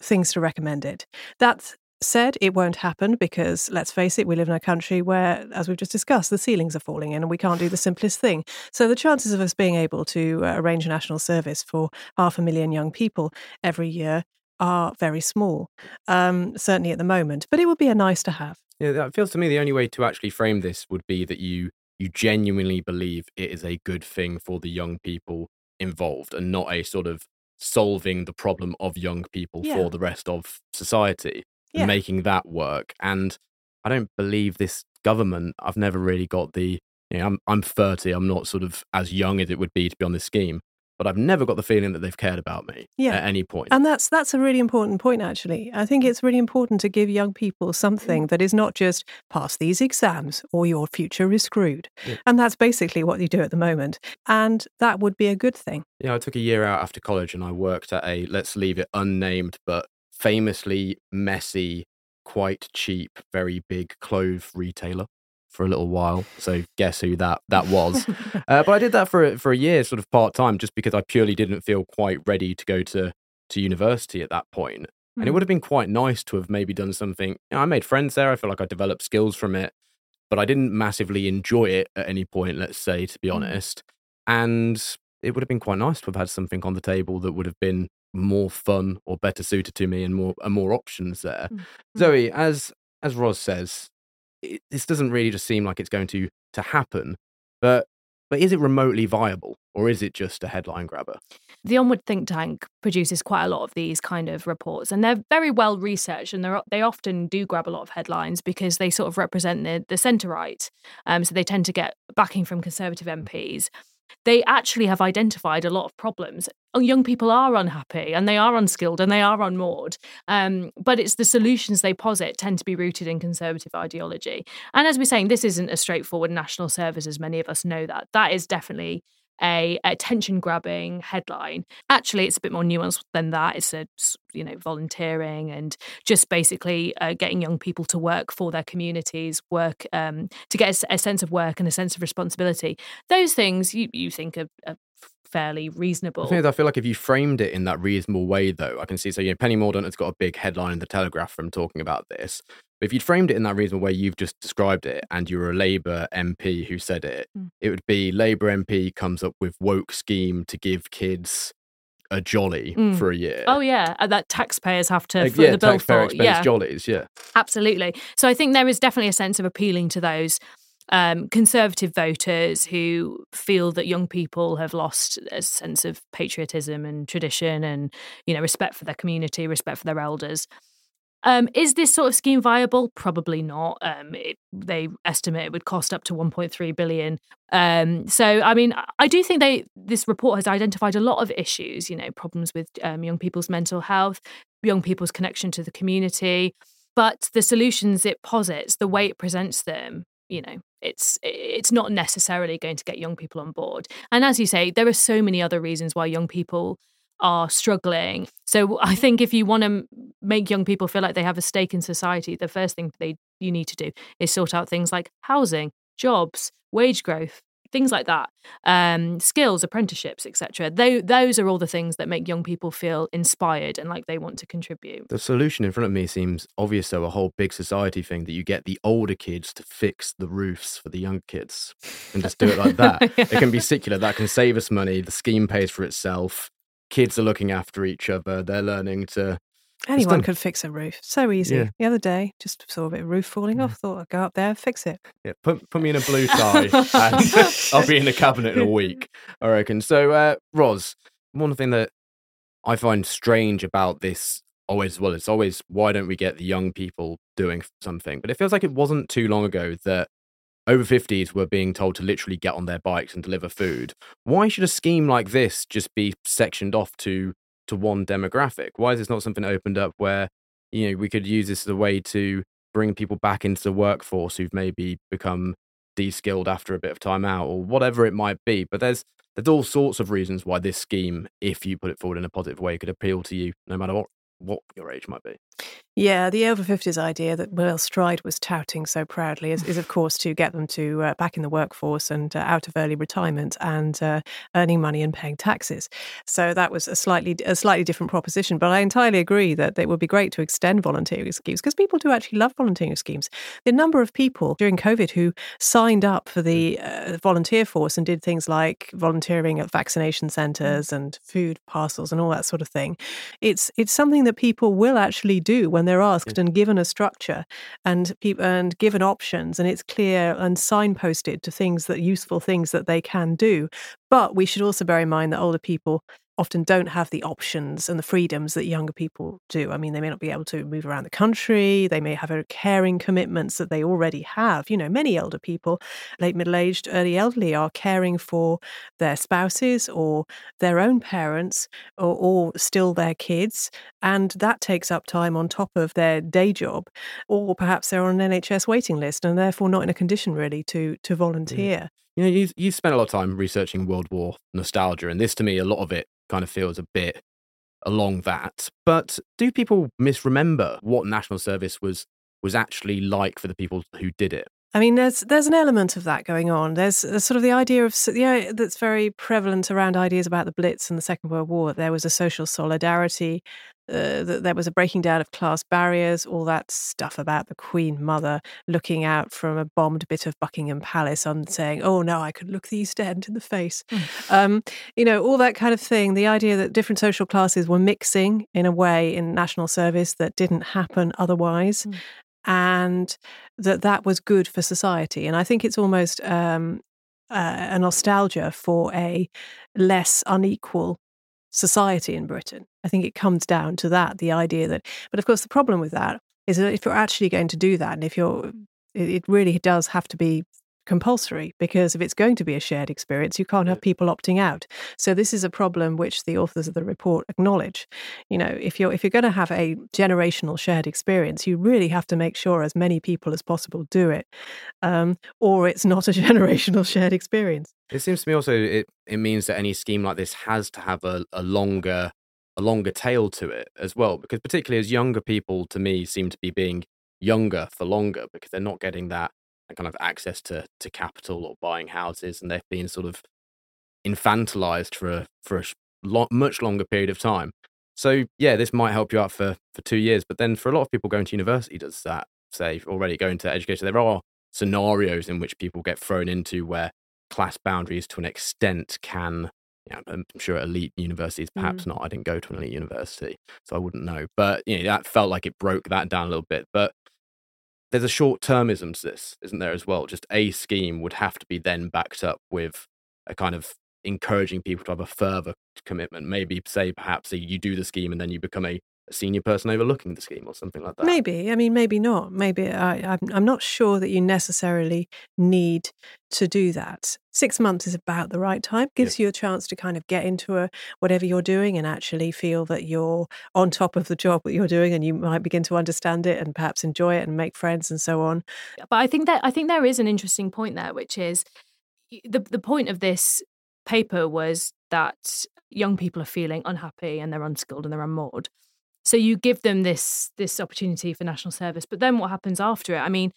things to recommend it. That said, it won't happen because let's face it, we live in a country where, as we've just discussed, the ceilings are falling in and we can't do the simplest thing. So the chances of us being able to uh, arrange a national service for half a million young people every year are very small, um, certainly at the moment. But it would be a nice to have. Yeah, that feels to me the only way to actually frame this would be that you you genuinely believe it is a good thing for the young people involved, and not a sort of solving the problem of young people yeah. for the rest of society, yeah. making that work. And I don't believe this government. I've never really got the. You know, I'm I'm 30. I'm not sort of as young as it would be to be on this scheme but I've never got the feeling that they've cared about me yeah. at any point. And that's that's a really important point actually. I think mm. it's really important to give young people something mm. that is not just pass these exams or your future is screwed. Yeah. And that's basically what you do at the moment. And that would be a good thing. Yeah, I took a year out after college and I worked at a let's leave it unnamed but famously messy, quite cheap, very big clothes retailer for a little while. So guess who that that was? uh, but I did that for for a year, sort of part time, just because I purely didn't feel quite ready to go to to university at that point. Mm. And it hmm. would have been quite nice to have maybe done something. You know, I made friends there. I feel like I developed skills from it, but I didn't massively enjoy it at any point. Let's say, to be mm. honest. And it would have been quite nice to have had something on the table that would have been more fun or better suited to me and more and more options there. Mm. Zoe, as as Ros says, it, this doesn't really just seem like it's going to to happen. But but is it remotely viable, or is it just a headline grabber? The Onward think tank produces quite a lot of these kind of reports, and they're very well researched, and they they often do grab a lot of headlines because they sort of represent the, the centre right. Um, so they tend to get backing from Conservative MPs they actually have identified a lot of problems. Young people are unhappy and they are unskilled and they are unmoored. Um, but it's the solutions they posit tend to be rooted in conservative ideology. And as we're saying, this isn't a straightforward national service, as many of us know that. That is definitely a attention grabbing headline. Actually, it's a bit more nuanced than that. It's a you know volunteering and just basically uh, getting young people to work for their communities, work um, to get a, a, sense of work and a sense of responsibility. Those things you you think are fairly reasonable. The thing is, I feel like if you framed it in that reasonable way, though, I can see. So, you know, Penny Mordaunt has got a big headline in the Telegraph from talking about this. But if you'd framed it in that reasonable way you've just described it, and you're a Labour MP who said it, Mm. it would be Labour MP comes up with woke scheme to give kids a jolly Mm. for a year. Oh yeah, uh, that taxpayers have to Like, foot yeah, the bill for. Yeah, jollies. Yeah, absolutely. So I think there is definitely a sense of appealing to those um, conservative voters who feel that young people have lost a sense of patriotism and tradition, and you know respect for their community, respect for their elders. Um, is this sort of scheme viable? Probably not. Um, it, they estimate it would cost up to 1.3 billion. Um, so, I mean, I- do think they this report has identified a lot of issues. You know, problems with um, young people's mental health, young people's connection to the community, but the solutions it posits, the way it presents them, you know, it's it's not necessarily going to get young people on board. And as you say, there are so many other reasons why young people are struggling. So I mm-hmm. think if you want to make young people feel like they have a stake in society, the first thing they you need to do is sort out things like housing, jobs, wage growth, things like that, um, skills, apprenticeships, etc. Those are all the things that make young people feel inspired and like they want to contribute. the solution in front of me seems obvious. Though a whole big society thing that you get the older kids to fix the roofs for the young kids and just do it like that. It can be secular. That can save us money. The scheme pays for itself. Kids are looking after each other. They're learning to Anyone could fix a roof. So easy. Yeah. The other day, just saw a bit of roof falling off. Thought I'd go up there, fix it. Yeah, put put me in a blue tie, and I'll be in the cabinet in a week. I reckon. So, uh, Ros, one thing that I find strange about this always, well, it's always why don't we get the young people doing something? But it feels like it wasn't too long ago that over 50s were being told to literally get on their bikes and deliver food. Why should a scheme like this just be sectioned off to to one demographic? Why is this not something opened up where you know we could use this as a way to bring people back into the workforce who've maybe become de-skilled after a bit of time out or whatever it might be. But there's there's all sorts of reasons why this scheme, if you put it forward in a positive way, could appeal to you no matter what what your age might be. Yeah, the over 50s idea that Mel Stride was touting so proudly is, is of course, to get them to uh, back in the workforce and uh, out of early retirement and uh, earning money and paying taxes. So that was a slightly a slightly different proposition. But I entirely agree that it would be great to extend volunteering schemes because people do actually love volunteering schemes. The number of people during COVID who signed up for the uh, volunteer force and did things like volunteering at vaccination centres and food parcels and all that sort of thing. It's it's something that people will actually do when they're asked mm. and given a structure and people and given options and it's clear and signposted to things that useful things that they can do. But we should also bear in mind that older people often don't have the options and the freedoms that younger people do. I mean, they may not be able to move around the country. They may have caring commitments that they already have. You know, many older people, late middle aged, early elderly, are caring for their spouses or their own parents or, or still their kids. And that takes up time on top of their day job. Or perhaps they're on an NHS waiting list and therefore not in a condition really to, to mm. volunteer. You know, you've, you've spent a lot of time researching World War nostalgia, and this to me, a lot of it kind of feels a bit along that. But do people misremember what national service was was actually like for the people who did it? I mean, there's there's an element of that going on. There's, there's sort of the idea of yeah, uh, that's very prevalent around ideas about the Blitz and the Second World War. That there was a social solidarity, uh, that there was a breaking down of class barriers, all that stuff about the Queen Mother looking out from a bombed bit of Buckingham Palace and saying, "Oh, now I could look the East End in the face." Um, you know, all that kind of thing. The idea that different social classes were mixing in a way in national service that didn't happen otherwise and that that was good for society. And I think it's almost um, uh, a nostalgia for a less unequal society in Britain. I think it comes down to that the idea that, but of course, the problem with that is that if you're actually going to do that, and if you're, it, really does have to be compulsory because if it's going to be a shared experience you can't have people opting out. So this is a problem which the authors of the report acknowledge. You know if you're if you're going to have a generational shared experience you really have to make sure as many people as possible do it um, or it's not a generational shared experience. It seems to me also it, it means that any scheme like this has to have a, a longer a longer tail to it as well. Because particularly as younger people to me seem to be being younger for longer because they're not getting that, that kind of access to, to capital or buying houses and they've been sort of infantilized for a for a lo- much longer period of time. So yeah, this might help you out for for two years, but then for a lot of people going to university, does that say already going to education? There are scenarios in which people get thrown into where class boundaries to an extent can yeah, I'm sure elite universities, perhaps mm. not. I didn't go to an elite university, so I wouldn't know. But you know, that felt like it broke that down a little bit. But there's a short termism to this, isn't there, as well? Just a scheme would have to be then backed up with a kind of encouraging people to have a further commitment. Maybe say perhaps you do the scheme and then you become a a senior person overlooking the scheme or something like that. Maybe. I mean, maybe not. Maybe I, I'm, I'm not sure that you necessarily need to do that. Six months is about the right time. Gives yeah. you a chance to kind of get into a, whatever you're doing and actually feel that you're on top of the job that you're doing, and you might begin to understand it and perhaps enjoy it and make friends and so on. But I think that I think there is an interesting point there, which is the the point of this paper was that young people are feeling unhappy and they're unskilled and they're unmoored. So you give them this this opportunity for national service, but then what happens after it? I mean,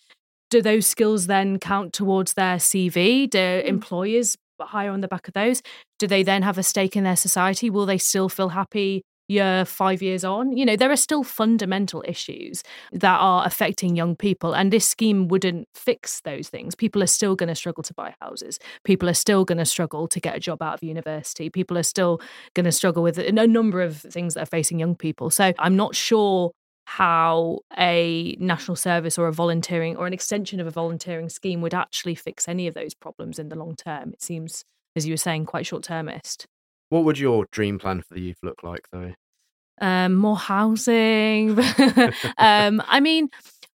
do those skills then count towards their CV? Do mm. employers hire on the back of those? Do they then have a stake in their society? Will they still feel happy year, five years on. You know, there are still fundamental issues that are affecting young people. And this scheme wouldn't fix those things. People are still going to struggle to buy houses. People are still going to struggle to get a job out of university. People are still going to struggle with a number of things that are facing young people. So I'm not sure how a national service or a volunteering or an extension of a volunteering scheme would actually fix any of those problems in the long term. It seems, as you were saying, quite short termist. What would your dream plan for the youth look like, though? Um, more housing. um, I mean,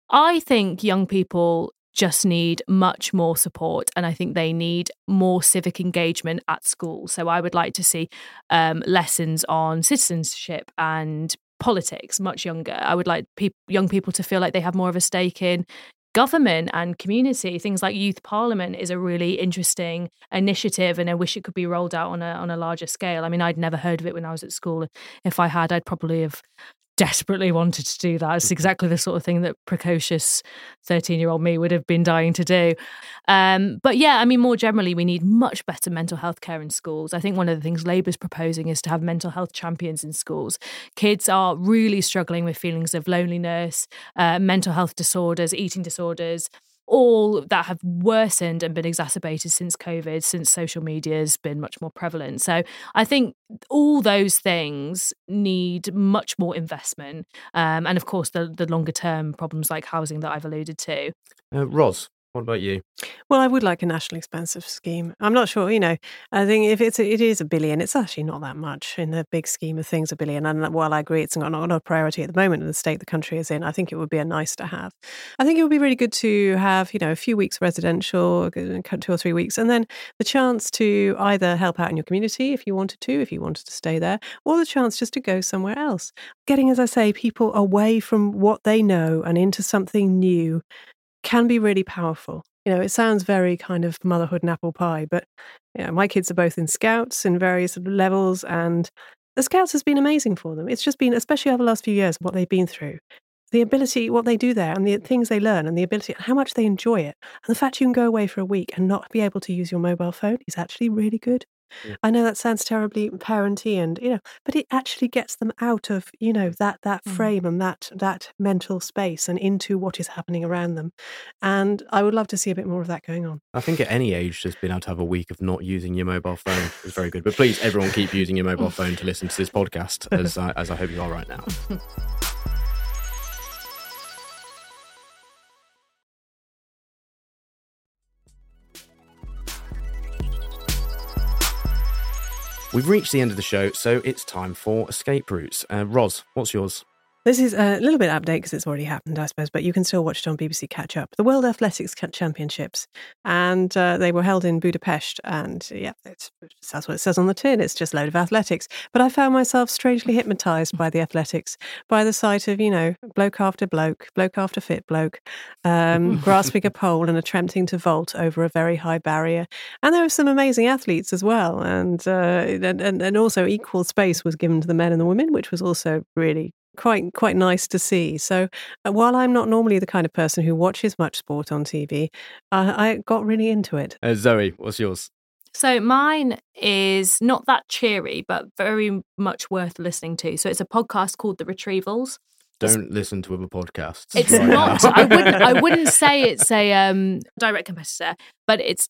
I think young people just need much more support and I think they need more civic engagement at school. So I would like to see um, lessons on citizenship and politics much younger. I would like pe- young people to feel like they have more of a stake in government and community. Things like youth parliament is a really interesting initiative, and I wish it could be rolled out on a on a larger scale. I mean, I'd never heard of it when I was at school. If I had, I'd probably have desperately wanted to do that. It's exactly the sort of thing that precocious 13 year old me would have been dying to do. Um, but yeah, I mean, more generally, we need much better mental health care in schools. I think one of the things Labour's proposing is to have mental health champions in schools. Kids are really struggling with feelings of loneliness, uh, mental health disorders, eating disorders all that have worsened and been exacerbated since COVID, since social media has been much more prevalent. So I think all those things need much more investment. Um, and of course, the, the longer term problems like housing that I've alluded to. Uh, what about you? Well, I would like a national expensive scheme. I'm not sure, you know. I think if it's a, it is a billion, it's actually not that much in the big scheme of things. A billion, and while I agree it's not, not a priority at the moment in the state the country is in, I think it would be a nice to have. I think it would be really good to have, you know, a few weeks residential, two or three weeks, and then the chance to either help out in your community if you wanted to, if you wanted to stay there, or the chance just to go somewhere else. Getting, as I say, people away from what they know and into something new can be really powerful. You know, it sounds very kind of motherhood and apple pie, but yeah, my kids are both in scouts in various levels, and the scouts has been amazing for them. It's just been, especially over the last few years, what they've been through. The ability, what they do there, and the things they learn, and the ability, and how much they enjoy it. And the fact you can go away for a week and not be able to use your mobile phone is actually really good. Yeah. I know that sounds terribly parenty and you know, but it actually gets them out of, you know, that that mm. frame and that that mental space and into what is happening around them. And I would love to see a bit more of that going on. I think at any age just being able to have a week of not using your mobile phone is very good. But please everyone keep using your mobile phone to listen to this podcast as I, as I hope you are right now. We've reached the end of the show, so it's time for escape routes. Uh, Ros, what's yours? This is a little bit update because it's already happened, I suppose, but you can still watch it on BBC Catch Up. The World Athletics Championships, and uh, they were held in Budapest. And yeah, that's what it says on the tin. It's just a load of athletics. But I found myself strangely hypnotised by the athletics, by the sight of you know bloke after bloke, bloke after fit bloke, um, grasping a pole and attempting to vault over a very high barrier. And there were some amazing athletes as well, and uh, and and also equal space was given to the men and the women, which was also really quite quite nice to see. So uh, while I'm not normally the kind of person who watches much sport on TV, uh, I got really into it. Uh, Zoe, what's yours? So mine is not that cheery, but very much worth listening to. So it's a podcast called The Retrievals. Don't listen to other podcasts. It's right not. now. I wouldn't. I wouldn't say it's a um, direct competitor, but it's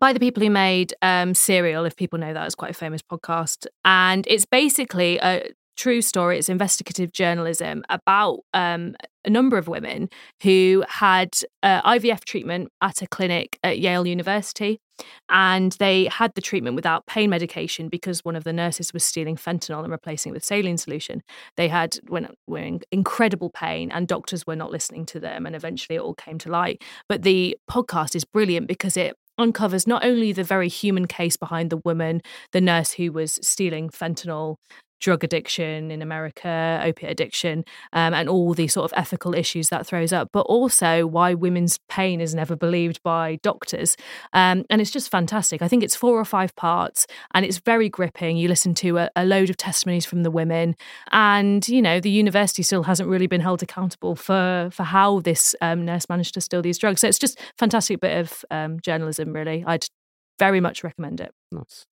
by the people who made um, Serial. If people know that, it's quite a famous podcast, and it's basically a true story. It's investigative journalism about um, a number of women who had uh, IVF treatment at a clinic at Yale University. And they had the treatment without pain medication because one of the nurses was stealing fentanyl and replacing it with saline solution. They had when were in incredible pain, and doctors were not listening to them. And eventually, it all came to light. But the podcast is brilliant because it uncovers not only the very human case behind the woman, the nurse who was stealing fentanyl, drug addiction in America, opiate addiction, um, and all the sort of ethical issues that throws up, but also why women's pain is never believed by doctors. Um, and it's just fantastic. I think it's four or five parts and it's very gripping. You listen to a, a load of testimonies from the women, and, you know, the university still hasn't really been held accountable for, for how this um, nurse managed to steal these drugs. So it's just fantastic bit of um, journalism, really. I'd very much recommend it. Nice.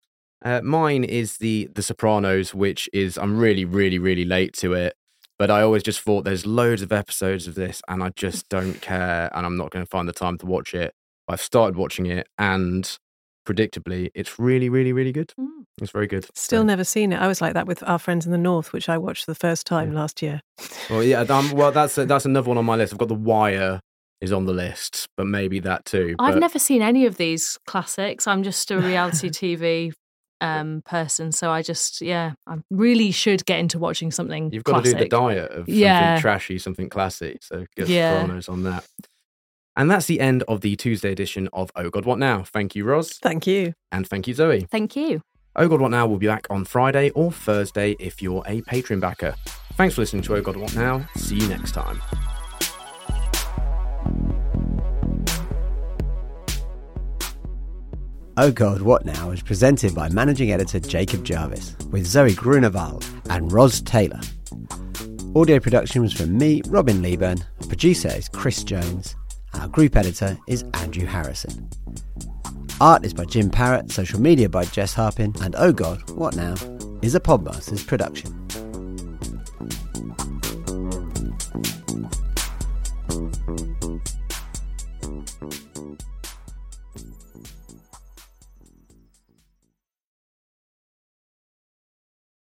Uh, mine is the The Sopranos, which is I'm really, really, really late to it, but I always just thought there's loads of episodes of this, and I just don't care, and I'm not going to find the time to watch it. I've started watching it, and predictably, it's really, really, really good. Mm. It's very good. Still So- never seen it. I was like that with Our Friends in the North, which I watched the first time last year. Well, yeah. Um, well, that's that's another one on my list. I've got The Wire is on the list, but maybe that too. I've but- never seen any of these classics. I'm just a reality TV um, person, so I just yeah, I really should get into watching something. You've got to do the diet of something trashy, something classy. So get Yeah. Sopranos on that. And that's the end of the Tuesday edition of Oh God What Now. Thank you, Ros, Thank you. and thank you, Zoe. Thank you. Oh God What Now will be back on Friday or Thursday if you're a Patreon backer. Thanks for listening to Oh God What Now. See you next time. Oh God, What Now is presented by managing editor Jacob Jarvis with Zoe Grünewald and Ros Taylor. Audio production was from me, Robin Leeburn. Producer is Chris Jones. Our group editor is Andrew Harrison. Art is by Jim Parrott, social media by Jess Harpin, and Oh God, What Now is a Podmasters production.